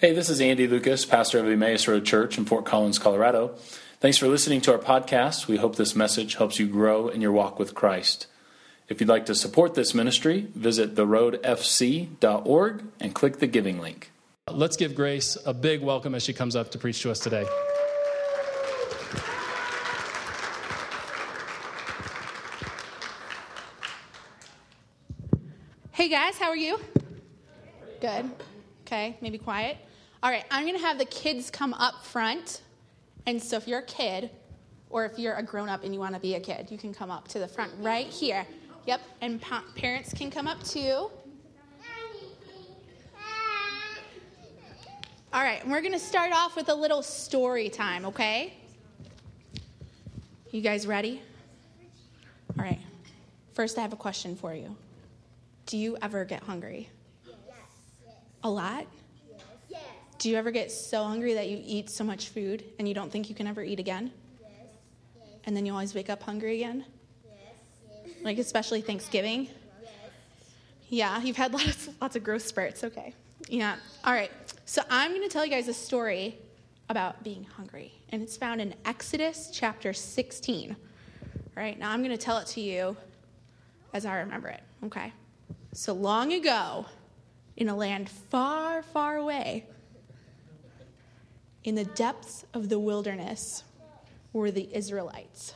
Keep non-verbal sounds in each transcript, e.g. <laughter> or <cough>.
Hey, this is Andy Lucas, pastor of Emmaus Road Church in Fort Collins, Colorado. Thanks for listening to our podcast. We hope this message helps you grow in your walk with Christ. If you'd like to support this ministry, visit theroadfc.org and click the giving link. Let's give Grace a big welcome as she comes up to preach to us today. Hey guys, how are you? Good. Okay, maybe quiet. All right, I'm going to have the kids come up front. And so if you're a kid, or if you're a grown up and you want to be a kid, you can come up to the front right here. Yep, and pa- parents can come up too. All right, we're going to start off with a little story time, okay? You guys ready? All right. First, I have a question for you. Do you ever get hungry? Yes. A lot? Do you ever get so hungry that you eat so much food and you don't think you can ever eat again? Yes. Yes. And then you always wake up hungry again? Yes. Like, especially Thanksgiving? Yes. Yeah, you've had <laughs> lots, lots of growth spurts. Okay. Yeah. All right. So I'm going to tell you guys a story about being hungry, and it's found in Exodus chapter 16. All right. Now I'm going to tell it to you as I remember it. Okay. So long ago, in a land far, far away, in the depths of the wilderness, were the Israelites.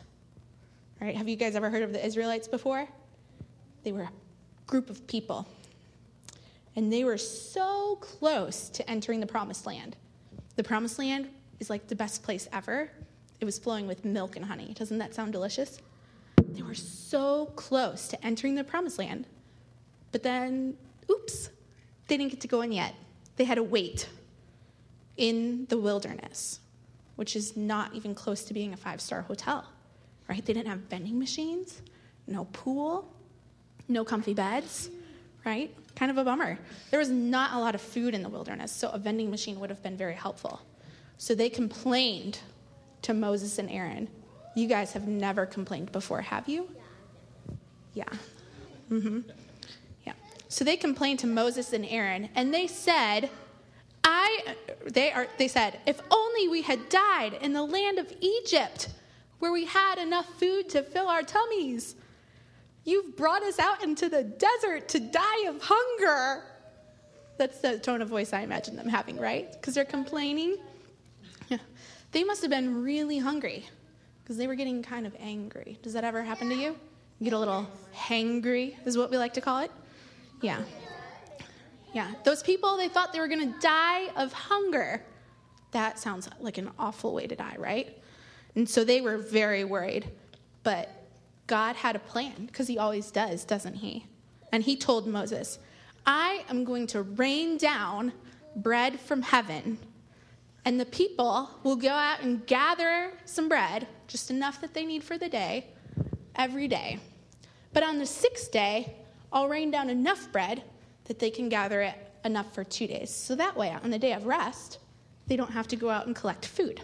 All right. Have you guys ever heard of the Israelites before? They were a group of people. And they were so close to entering the promised land. The promised land is like the best place ever. It was flowing with milk and honey. Doesn't that sound delicious? They were so close to entering the promised land. But then, oops, they didn't get to go in yet. They had to wait in the wilderness, which is not even close to being a five star hotel, right? They didn't have vending machines, no pool, no comfy beds, right? Kind of a bummer. There was not a lot of food in the wilderness, so a vending machine would have been very helpful. So they complained to Moses and Aaron. You guys have never complained before, have you? Yeah. Mm-hmm. Yeah. So they complained to Moses and Aaron, and they said, They are they said, if only we had died in the land of Egypt, where we had enough food to fill our tummies. You've brought us out into the desert to die of hunger. That's the tone of voice I imagine them having, right? Because they're complaining. Yeah. <laughs> They must have been really hungry because they were getting kind of angry. Does that ever happen to you? You get a little hangry, is what we like to call it? Yeah. Yeah. Those people, they thought they were going to die of hunger. That sounds like an awful way to die, right? And so they were very worried. But God had a plan because he always does, doesn't he? And he told Moses, I am going to rain down bread from heaven, and the people will go out and gather some bread, just enough that they need for the day, every day. But on the sixth day, I'll rain down enough bread that they can gather it enough for two days. So that way, on the day of rest, they don't have to go out and collect food.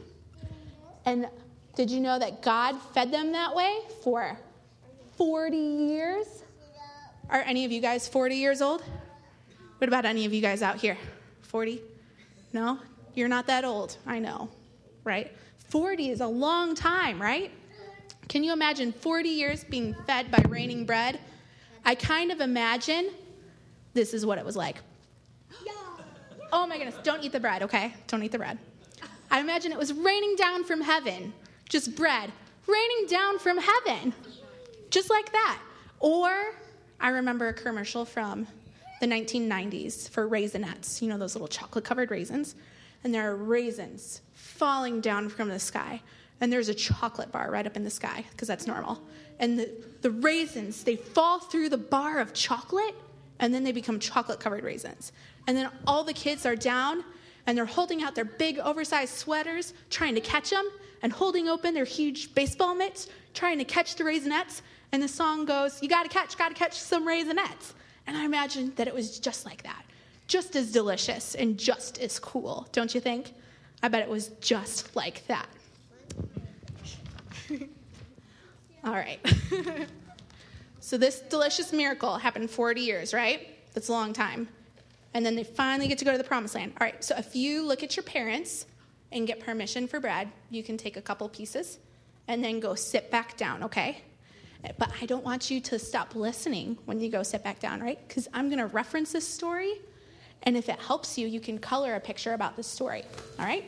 And did you know that God fed them that way for 40 years? Are any of you guys 40 years old? What about any of you guys out here? 40? No? You're not that old. I know, right? 40 is a long time, right? Can you imagine 40 years being fed by raining bread? I kind of imagine this is what it was like. Oh my goodness, don't eat the bread, okay? Don't eat the bread. I imagine it was raining down from heaven, just bread, raining down from heaven, just like that. Or I remember a commercial from the 1990s for Raisinets, you know, those little chocolate covered raisins. And there are raisins falling down from the sky. And there's a chocolate bar right up in the sky, because that's normal. And the, the raisins, they fall through the bar of chocolate, and then they become chocolate covered raisins. And then all the kids are down, and they're holding out their big oversized sweaters, trying to catch them, and holding open their huge baseball mitts, trying to catch the raisinets. And the song goes, You gotta catch, gotta catch some raisinets. And I imagine that it was just like that. Just as delicious and just as cool, don't you think? I bet it was just like that. <laughs> All right. <laughs> so, this delicious miracle happened 40 years, right? That's a long time. And then they finally get to go to the promised land. All right, so if you look at your parents and get permission for bread, you can take a couple pieces and then go sit back down, okay? But I don't want you to stop listening when you go sit back down, right? Because I'm going to reference this story, and if it helps you, you can color a picture about this story, all right?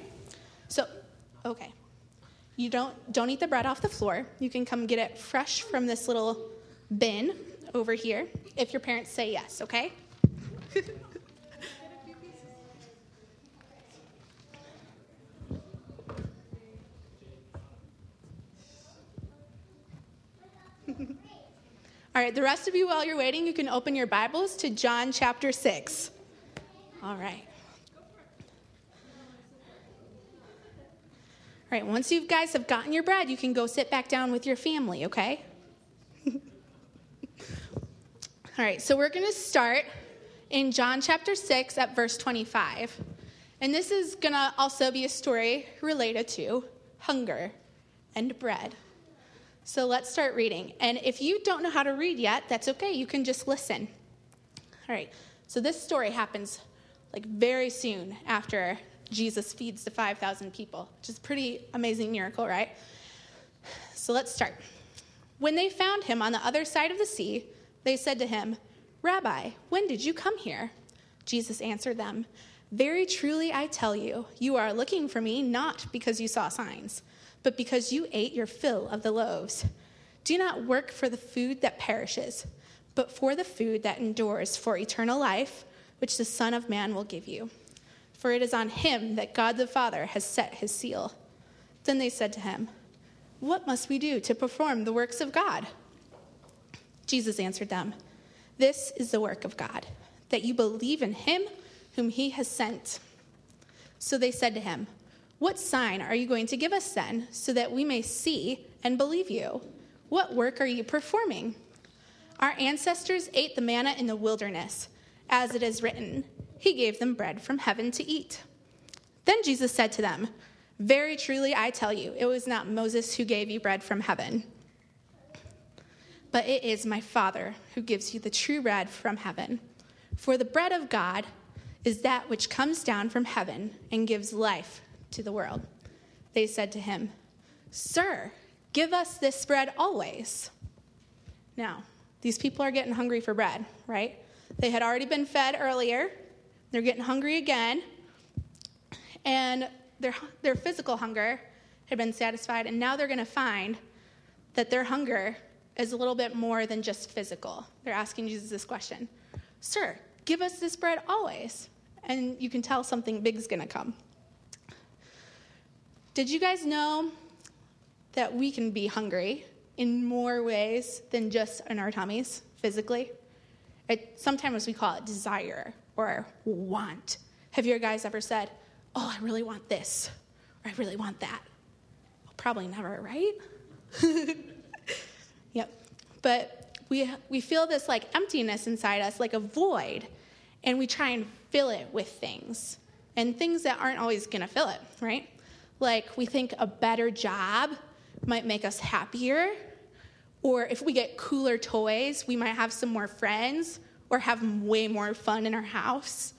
So, okay. You don't don't eat the bread off the floor. You can come get it fresh from this little bin over here if your parents say yes, okay? <laughs> All right, the rest of you, while you're waiting, you can open your Bibles to John chapter 6. All right. All right, once you guys have gotten your bread, you can go sit back down with your family, okay? All right, so we're going to start in John chapter 6 at verse 25. And this is going to also be a story related to hunger and bread. So let's start reading. And if you don't know how to read yet, that's okay. You can just listen. All right. So this story happens like very soon after Jesus feeds the 5,000 people, which is a pretty amazing miracle, right? So let's start. When they found him on the other side of the sea, they said to him, Rabbi, when did you come here? Jesus answered them, Very truly I tell you, you are looking for me not because you saw signs but because you ate your fill of the loaves. Do not work for the food that perishes, but for the food that endures for eternal life, which the Son of Man will give you. For it is on him that God the Father has set his seal. Then they said to him, What must we do to perform the works of God? Jesus answered them, This is the work of God, that you believe in him whom he has sent. So they said to him, what sign are you going to give us then, so that we may see and believe you? What work are you performing? Our ancestors ate the manna in the wilderness, as it is written, He gave them bread from heaven to eat. Then Jesus said to them, Very truly I tell you, it was not Moses who gave you bread from heaven, but it is my Father who gives you the true bread from heaven. For the bread of God is that which comes down from heaven and gives life to the world. They said to him, Sir, give us this bread always. Now, these people are getting hungry for bread, right? They had already been fed earlier. They're getting hungry again. And their, their physical hunger had been satisfied, and now they're going to find that their hunger is a little bit more than just physical. They're asking Jesus this question Sir, give us this bread always. And you can tell something big is going to come. Did you guys know that we can be hungry in more ways than just in our tummies physically? It, sometimes we call it desire or want. Have your guys ever said, Oh, I really want this, or I really want that? Probably never, right? <laughs> yep. But we, we feel this like emptiness inside us, like a void, and we try and fill it with things, and things that aren't always going to fill it, right? Like, we think a better job might make us happier. Or if we get cooler toys, we might have some more friends or have way more fun in our house.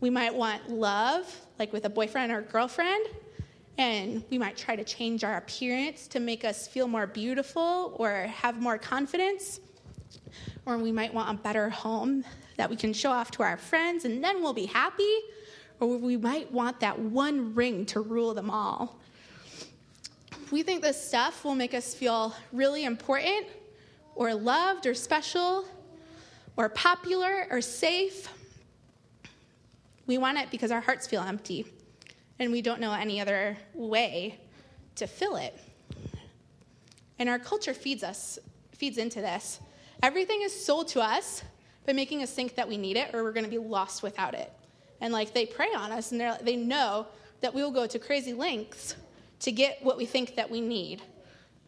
We might want love, like with a boyfriend or girlfriend. And we might try to change our appearance to make us feel more beautiful or have more confidence. Or we might want a better home that we can show off to our friends, and then we'll be happy or we might want that one ring to rule them all. We think this stuff will make us feel really important or loved or special or popular or safe. We want it because our hearts feel empty and we don't know any other way to fill it. And our culture feeds us, feeds into this. Everything is sold to us by making us think that we need it or we're going to be lost without it and like they prey on us and they they know that we will go to crazy lengths to get what we think that we need.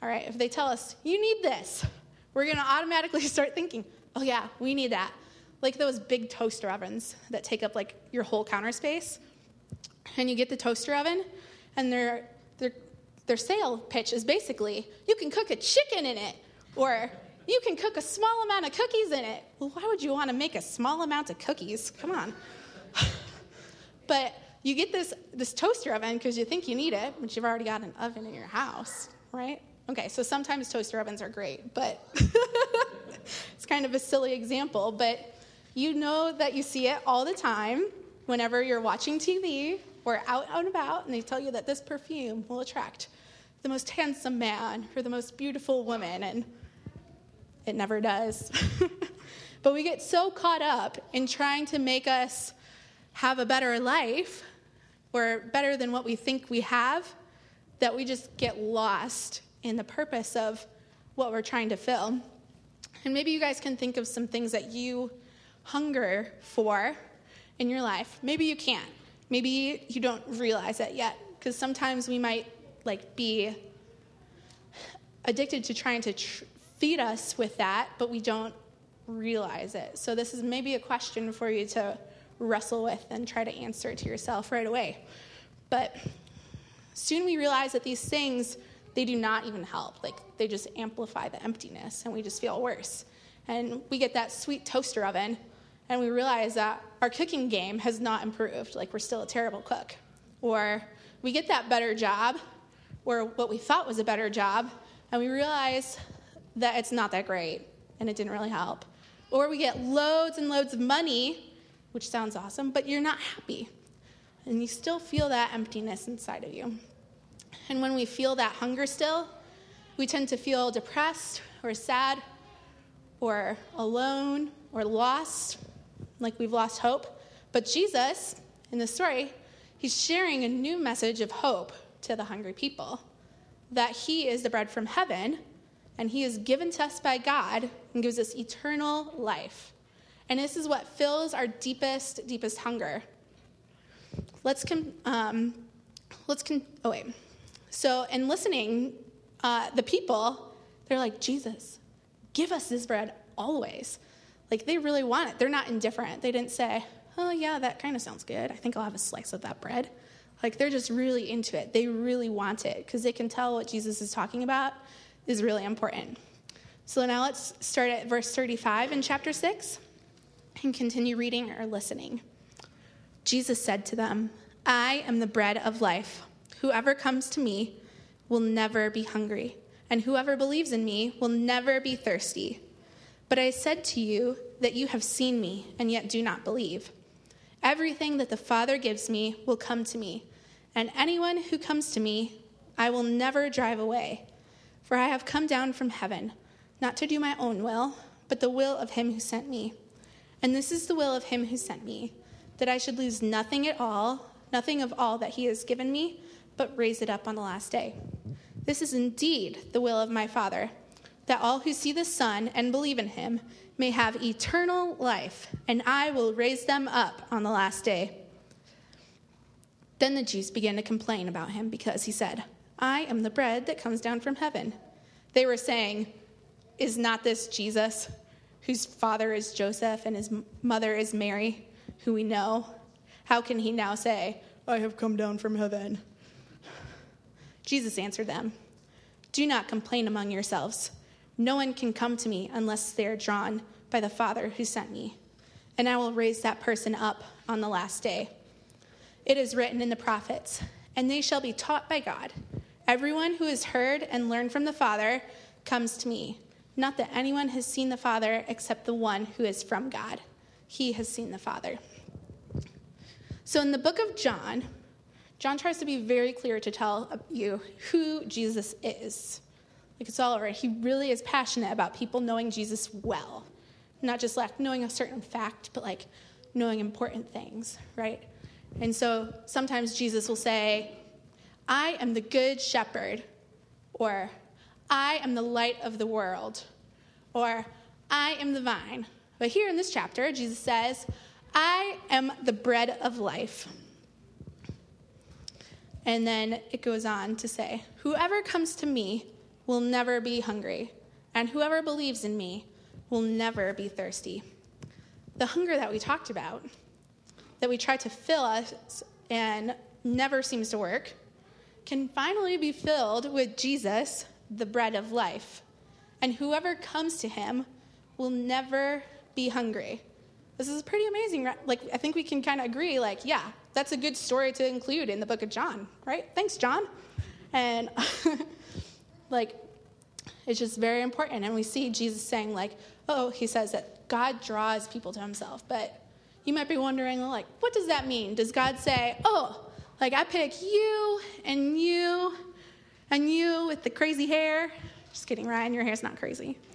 All right, if they tell us, you need this, we're going to automatically <laughs> start thinking, oh yeah, we need that. Like those big toaster ovens that take up like your whole counter space. And you get the toaster oven, and their, their, their sale pitch is basically, you can cook a chicken in it, or you can cook a small amount of cookies in it. Well, why would you want to make a small amount of cookies? Come on. <laughs> but you get this, this toaster oven because you think you need it, but you've already got an oven in your house, right? Okay, so sometimes toaster ovens are great, but <laughs> it's kind of a silly example. But you know that you see it all the time whenever you're watching TV or out and about, and they tell you that this perfume will attract the most handsome man or the most beautiful woman, and it never does. <laughs> but we get so caught up in trying to make us have a better life or better than what we think we have that we just get lost in the purpose of what we're trying to fill. And maybe you guys can think of some things that you hunger for in your life. Maybe you can't. Maybe you don't realize it yet because sometimes we might like be addicted to trying to tr- feed us with that, but we don't realize it. So this is maybe a question for you to wrestle with and try to answer to yourself right away. But soon we realize that these things they do not even help. Like they just amplify the emptiness and we just feel worse. And we get that sweet toaster oven and we realize that our cooking game has not improved. Like we're still a terrible cook. Or we get that better job or what we thought was a better job and we realize that it's not that great and it didn't really help. Or we get loads and loads of money, which sounds awesome, but you're not happy. And you still feel that emptiness inside of you. And when we feel that hunger still, we tend to feel depressed or sad or alone or lost, like we've lost hope. But Jesus, in the story, he's sharing a new message of hope to the hungry people that he is the bread from heaven and he is given to us by God and gives us eternal life. And this is what fills our deepest, deepest hunger. Let's, com- um, let's, con- oh wait. So, in listening, uh, the people, they're like, Jesus, give us this bread always. Like, they really want it. They're not indifferent. They didn't say, oh, yeah, that kind of sounds good. I think I'll have a slice of that bread. Like, they're just really into it. They really want it because they can tell what Jesus is talking about is really important. So, now let's start at verse 35 in chapter 6 and continue reading or listening. Jesus said to them, I am the bread of life. Whoever comes to me will never be hungry, and whoever believes in me will never be thirsty. But I said to you that you have seen me, and yet do not believe. Everything that the Father gives me will come to me, and anyone who comes to me, I will never drive away. For I have come down from heaven, not to do my own will, but the will of him who sent me. And this is the will of him who sent me, that I should lose nothing at all, nothing of all that he has given me but raise it up on the last day. This is indeed the will of my Father, that all who see the Son and believe in him may have eternal life, and I will raise them up on the last day. Then the Jews began to complain about him because he said, I am the bread that comes down from heaven. They were saying, Is not this Jesus, whose father is Joseph and his mother is Mary, who we know? How can he now say, I have come down from heaven? Jesus answered them, Do not complain among yourselves. No one can come to me unless they are drawn by the Father who sent me, and I will raise that person up on the last day. It is written in the prophets, and they shall be taught by God. Everyone who has heard and learned from the Father comes to me. Not that anyone has seen the Father except the one who is from God. He has seen the Father. So in the book of John, John tries to be very clear to tell you who Jesus is. Like it's all over. He really is passionate about people knowing Jesus well. Not just like knowing a certain fact, but like knowing important things, right? And so sometimes Jesus will say, I am the good shepherd, or I am the light of the world, or I am the vine. But here in this chapter, Jesus says, I am the bread of life. And then it goes on to say, Whoever comes to me will never be hungry, and whoever believes in me will never be thirsty. The hunger that we talked about, that we try to fill us and never seems to work, can finally be filled with Jesus, the bread of life. And whoever comes to him will never be hungry. This is pretty amazing. right? Like, I think we can kind of agree, like, yeah, that's a good story to include in the book of John, right? Thanks, John. And, <laughs> like, it's just very important. And we see Jesus saying, like, oh, he says that God draws people to himself. But you might be wondering, like, what does that mean? Does God say, oh, like, I pick you and you and you with the crazy hair? Just kidding, Ryan, your hair's not crazy. <laughs>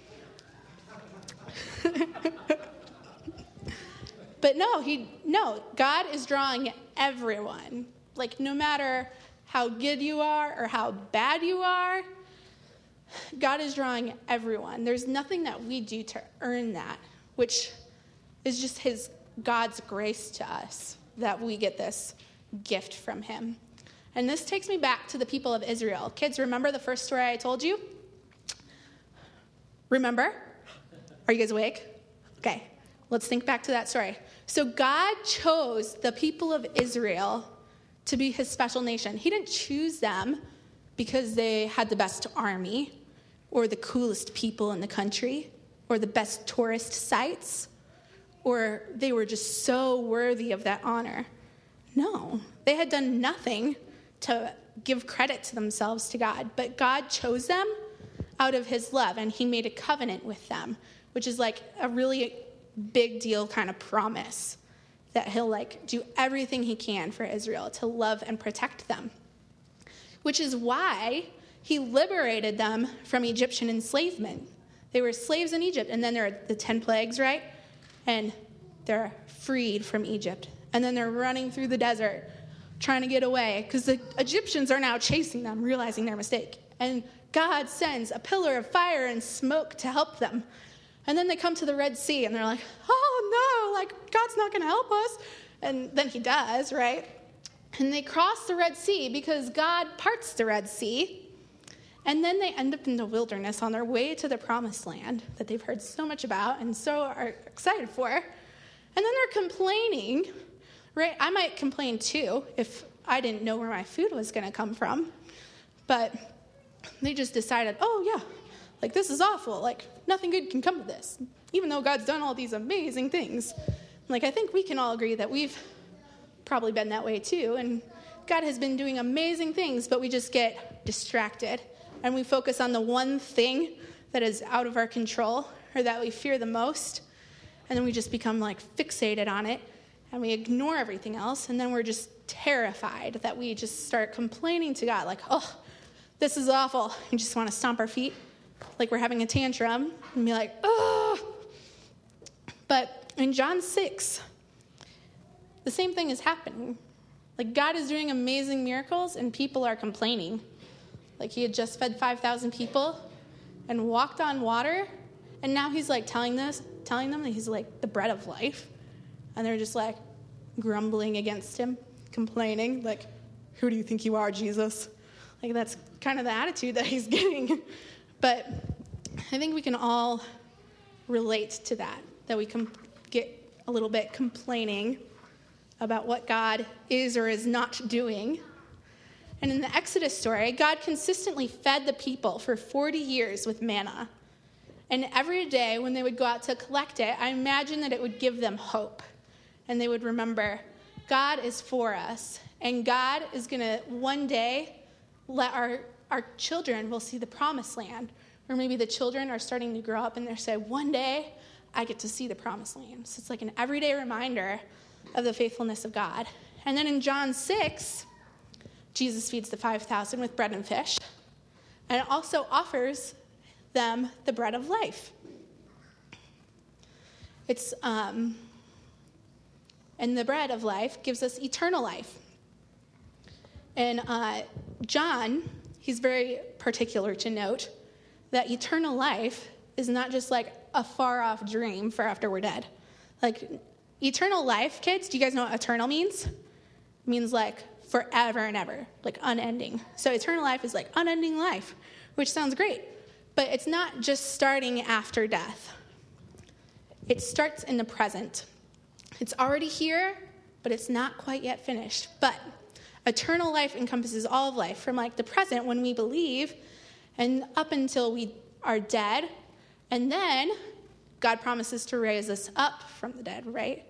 But no, he no, God is drawing everyone. Like no matter how good you are or how bad you are, God is drawing everyone. There's nothing that we do to earn that, which is just his God's grace to us that we get this gift from him. And this takes me back to the people of Israel. Kids, remember the first story I told you? Remember? Are you guys awake? Okay, let's think back to that story. So, God chose the people of Israel to be his special nation. He didn't choose them because they had the best army or the coolest people in the country or the best tourist sites or they were just so worthy of that honor. No, they had done nothing to give credit to themselves to God, but God chose them out of his love and he made a covenant with them, which is like a really big deal kind of promise that he'll like do everything he can for Israel to love and protect them. Which is why he liberated them from Egyptian enslavement. They were slaves in Egypt, and then there are the 10 plagues, right? And they're freed from Egypt. And then they're running through the desert trying to get away because the Egyptians are now chasing them, realizing their mistake. And God sends a pillar of fire and smoke to help them. And then they come to the Red Sea and they're like, oh no, like God's not going to help us. And then he does, right? And they cross the Red Sea because God parts the Red Sea. And then they end up in the wilderness on their way to the promised land that they've heard so much about and so are excited for. And then they're complaining, right? I might complain too if I didn't know where my food was going to come from. But they just decided, oh, yeah, like this is awful. Like nothing good can come of this, even though God's done all these amazing things. Like, I think we can all agree that we've probably been that way too. And God has been doing amazing things, but we just get distracted and we focus on the one thing that is out of our control or that we fear the most. And then we just become like fixated on it and we ignore everything else. And then we're just terrified that we just start complaining to God, like, oh, this is awful. We just want to stomp our feet like we're having a tantrum and be like, oh. But in John 6, the same thing is happening. Like God is doing amazing miracles and people are complaining. Like he had just fed 5,000 people and walked on water and now he's like telling this telling them that he's like the bread of life and they're just like grumbling against him, complaining like who do you think you are, Jesus? Like that's kind of the attitude that he's <laughs> getting. But I think we can all relate to that, that we can get a little bit complaining about what God is or is not doing. And in the Exodus story, God consistently fed the people for 40 years with manna. And every day when they would go out to collect it, I imagine that it would give them hope. And they would remember God is for us. And God is going to one day let our our children will see the promised land. Or maybe the children are starting to grow up and they say, one day I get to see the promised land. So it's like an everyday reminder of the faithfulness of God. And then in John 6, Jesus feeds the 5,000 with bread and fish and also offers them the bread of life. It's, um, and the bread of life gives us eternal life. And uh, John he's very particular to note that eternal life is not just like a far off dream for after we're dead. Like, eternal life, kids, do you guys know what eternal means? It means like forever and ever, like unending. So, eternal life is like unending life, which sounds great, but it's not just starting after death, it starts in the present. It's already here, but it's not quite yet finished. But Eternal life encompasses all of life, from like the present when we believe and up until we are dead. And then God promises to raise us up from the dead, right?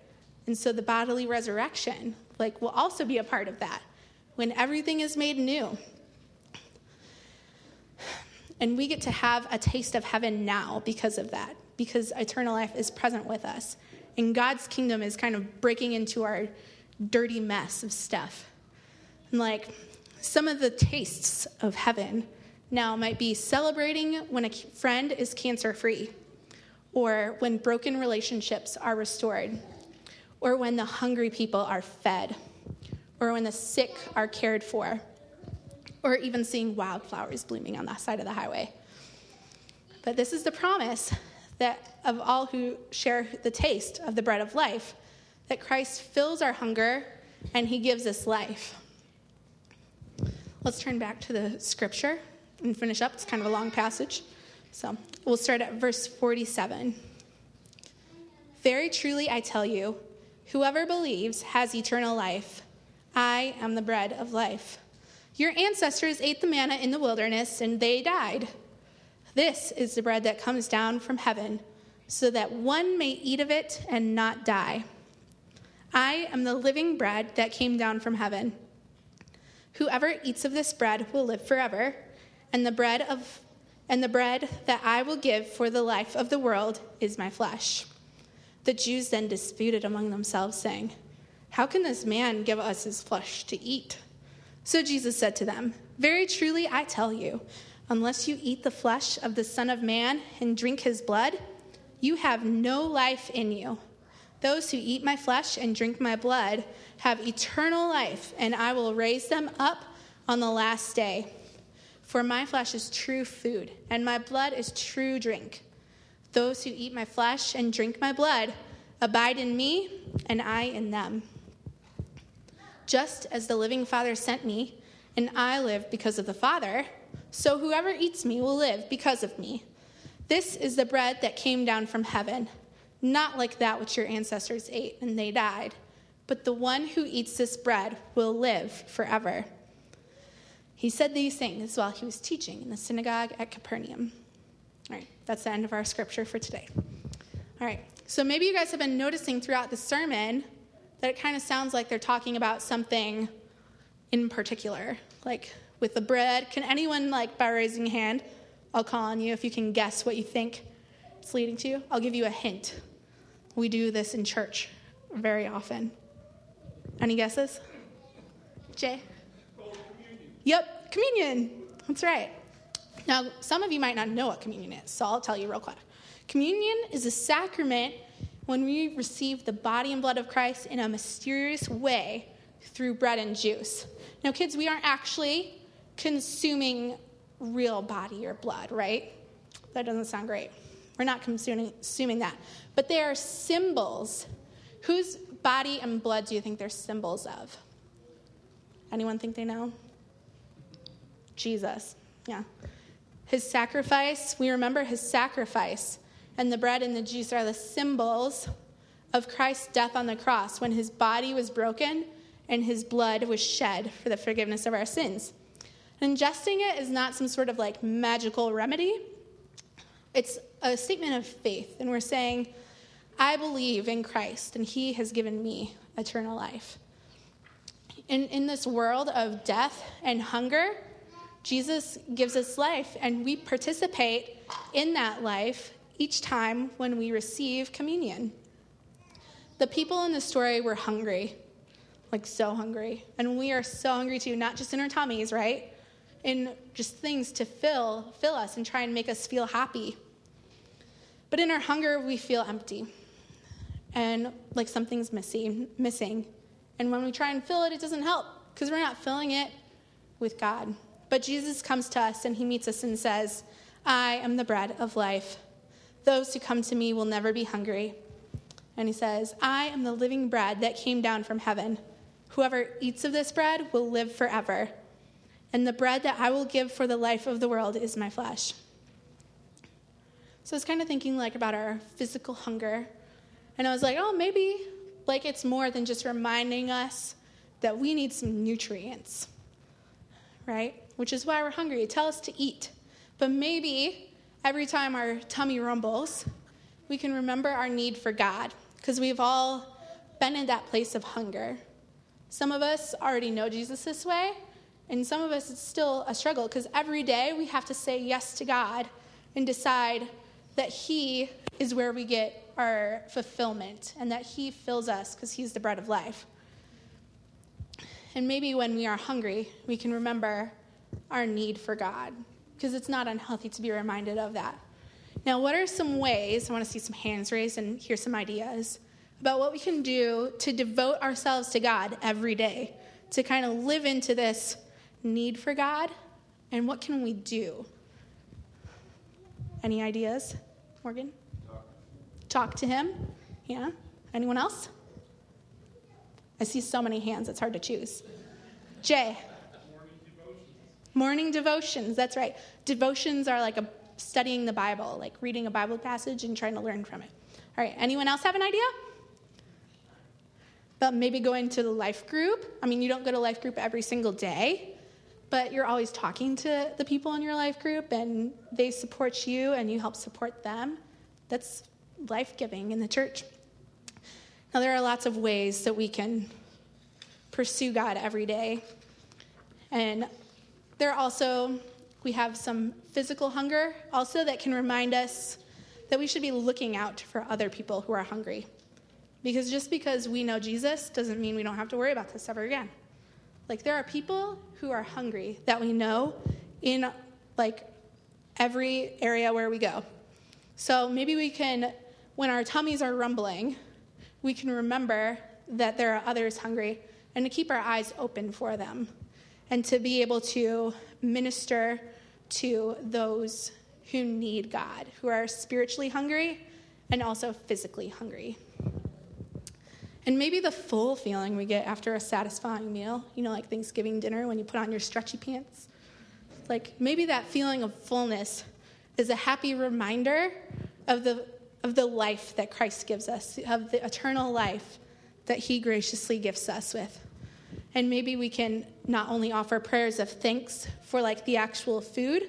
And so the bodily resurrection, like, will also be a part of that when everything is made new. And we get to have a taste of heaven now because of that, because eternal life is present with us. And God's kingdom is kind of breaking into our dirty mess of stuff. And like some of the tastes of heaven now might be celebrating when a friend is cancer free, or when broken relationships are restored, or when the hungry people are fed, or when the sick are cared for, or even seeing wildflowers blooming on the side of the highway. But this is the promise that of all who share the taste of the bread of life, that Christ fills our hunger and he gives us life. Let's turn back to the scripture and finish up. It's kind of a long passage. So we'll start at verse 47. Very truly, I tell you, whoever believes has eternal life. I am the bread of life. Your ancestors ate the manna in the wilderness and they died. This is the bread that comes down from heaven, so that one may eat of it and not die. I am the living bread that came down from heaven. Whoever eats of this bread will live forever, and the bread of and the bread that I will give for the life of the world is my flesh. The Jews then disputed among themselves, saying, How can this man give us his flesh to eat? So Jesus said to them, Very truly I tell you, unless you eat the flesh of the Son of Man and drink his blood, you have no life in you. Those who eat my flesh and drink my blood have eternal life, and I will raise them up on the last day. For my flesh is true food, and my blood is true drink. Those who eat my flesh and drink my blood abide in me, and I in them. Just as the living Father sent me, and I live because of the Father, so whoever eats me will live because of me. This is the bread that came down from heaven, not like that which your ancestors ate and they died, but the one who eats this bread will live forever. He said these things while he was teaching in the synagogue at Capernaum. All right, that's the end of our scripture for today. All right, so maybe you guys have been noticing throughout the sermon that it kind of sounds like they're talking about something in particular, like with the bread. Can anyone, like, by raising hand, I'll call on you if you can guess what you think it's leading to? I'll give you a hint. We do this in church very often. Any guesses? Jay? Yep, communion. That's right. Now, some of you might not know what communion is, so I'll tell you real quick. Communion is a sacrament when we receive the body and blood of Christ in a mysterious way through bread and juice. Now, kids, we aren't actually consuming real body or blood, right? That doesn't sound great. We're not consuming, consuming that. But they are symbols. Whose body and blood do you think they're symbols of? Anyone think they know? Jesus. Yeah. His sacrifice, we remember his sacrifice and the bread and the juice are the symbols of Christ's death on the cross when his body was broken and his blood was shed for the forgiveness of our sins. ingesting it is not some sort of like magical remedy, it's a statement of faith. And we're saying, I believe in Christ and he has given me eternal life. In, in this world of death and hunger, Jesus gives us life, and we participate in that life each time when we receive communion. The people in the story were hungry, like so hungry. And we are so hungry too, not just in our tummies, right? In just things to fill, fill us and try and make us feel happy. But in our hunger, we feel empty and like something's missing, missing. And when we try and fill it, it doesn't help because we're not filling it with God. But Jesus comes to us and he meets us and says, I am the bread of life. Those who come to me will never be hungry. And he says, I am the living bread that came down from heaven. Whoever eats of this bread will live forever. And the bread that I will give for the life of the world is my flesh. So I was kind of thinking like about our physical hunger. And I was like, oh, maybe like it's more than just reminding us that we need some nutrients, right? Which is why we're hungry. Tell us to eat. But maybe every time our tummy rumbles, we can remember our need for God because we've all been in that place of hunger. Some of us already know Jesus this way, and some of us it's still a struggle because every day we have to say yes to God and decide that He is where we get our fulfillment and that He fills us because He's the bread of life. And maybe when we are hungry, we can remember our need for God because it's not unhealthy to be reminded of that. Now, what are some ways? I want to see some hands raised and hear some ideas about what we can do to devote ourselves to God every day, to kind of live into this need for God, and what can we do? Any ideas, Morgan? Talk, to Him. Yeah. Anyone else? I see so many hands, it's hard to choose. Jay. Morning devotions. That's right. Devotions are like a, studying the Bible, like reading a Bible passage and trying to learn from it. All right, anyone else have an idea? About maybe going to the life group? I mean, you don't go to life group every single day, but you're always talking to the people in your life group and they support you and you help support them. That's life giving in the church. Now, there are lots of ways that we can pursue God every day. And there also, we have some physical hunger also that can remind us that we should be looking out for other people who are hungry. Because just because we know Jesus doesn't mean we don't have to worry about this ever again. Like, there are people who are hungry that we know in like every area where we go. So maybe we can, when our tummies are rumbling, we can remember that there are others hungry and to keep our eyes open for them and to be able to minister to those who need God, who are spiritually hungry and also physically hungry. And maybe the full feeling we get after a satisfying meal, you know, like Thanksgiving dinner when you put on your stretchy pants. Like maybe that feeling of fullness is a happy reminder of the of the life that Christ gives us, of the eternal life that He graciously gifts us with. And maybe we can not only offer prayers of thanks for like the actual food,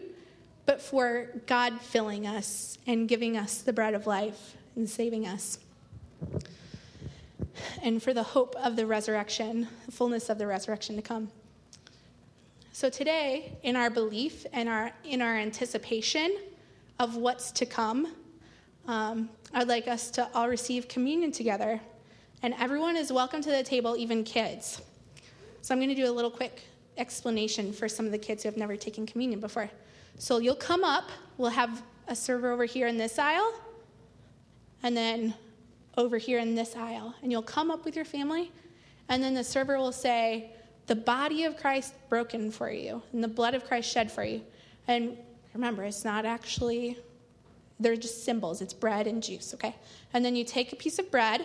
but for God filling us and giving us the bread of life and saving us. And for the hope of the resurrection, the fullness of the resurrection to come. So today, in our belief and our in our anticipation of what's to come, um, I'd like us to all receive communion together. And everyone is welcome to the table, even kids. So I'm going to do a little quick explanation for some of the kids who have never taken communion before. So you'll come up, we'll have a server over here in this aisle, and then over here in this aisle. And you'll come up with your family, and then the server will say, The body of Christ broken for you, and the blood of Christ shed for you. And remember, it's not actually they're just symbols. It's bread and juice, okay? And then you take a piece of bread,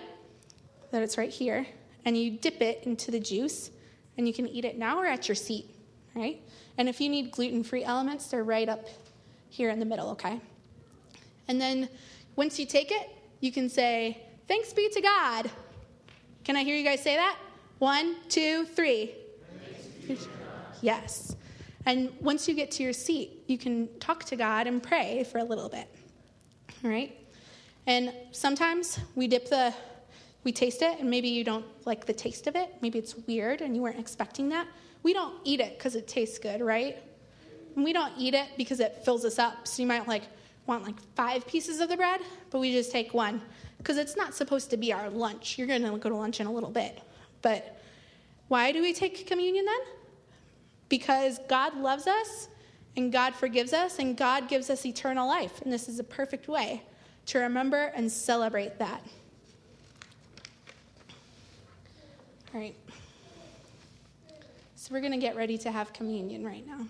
that it's right here, and you dip it into the juice, and you can eat it now or at your seat, right? And if you need gluten free elements, they're right up here in the middle, okay? And then once you take it, you can say, Thanks be to God. Can I hear you guys say that? One, two, three. Yes. And once you get to your seat, you can talk to God and pray for a little bit right? And sometimes we dip the, we taste it, and maybe you don't like the taste of it. Maybe it's weird and you weren't expecting that. We don't eat it because it tastes good, right? And we don't eat it because it fills us up. So you might like want like five pieces of the bread, but we just take one because it's not supposed to be our lunch. You're going to go to lunch in a little bit. But why do we take communion then? Because God loves us and God forgives us, and God gives us eternal life. And this is a perfect way to remember and celebrate that. All right. So we're going to get ready to have communion right now.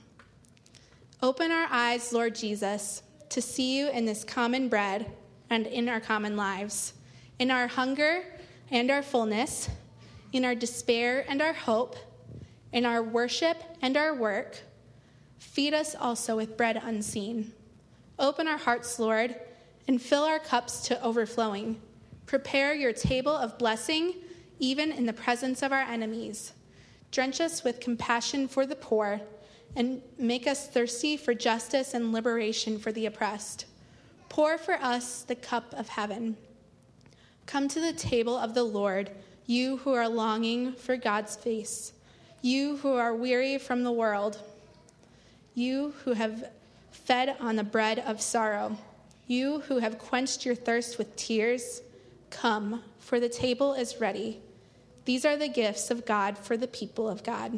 Open our eyes, Lord Jesus, to see you in this common bread and in our common lives, in our hunger and our fullness, in our despair and our hope, in our worship and our work Feed us also with bread unseen. Open our hearts, Lord, and fill our cups to overflowing. Prepare your table of blessing, even in the presence of our enemies. Drench us with compassion for the poor, and make us thirsty for justice and liberation for the oppressed. Pour for us the cup of heaven. Come to the table of the Lord, you who are longing for God's face, you who are weary from the world, you who have fed on the bread of sorrow, you who have quenched your thirst with tears. Come, for the table is ready. These are the gifts of God for the people of God.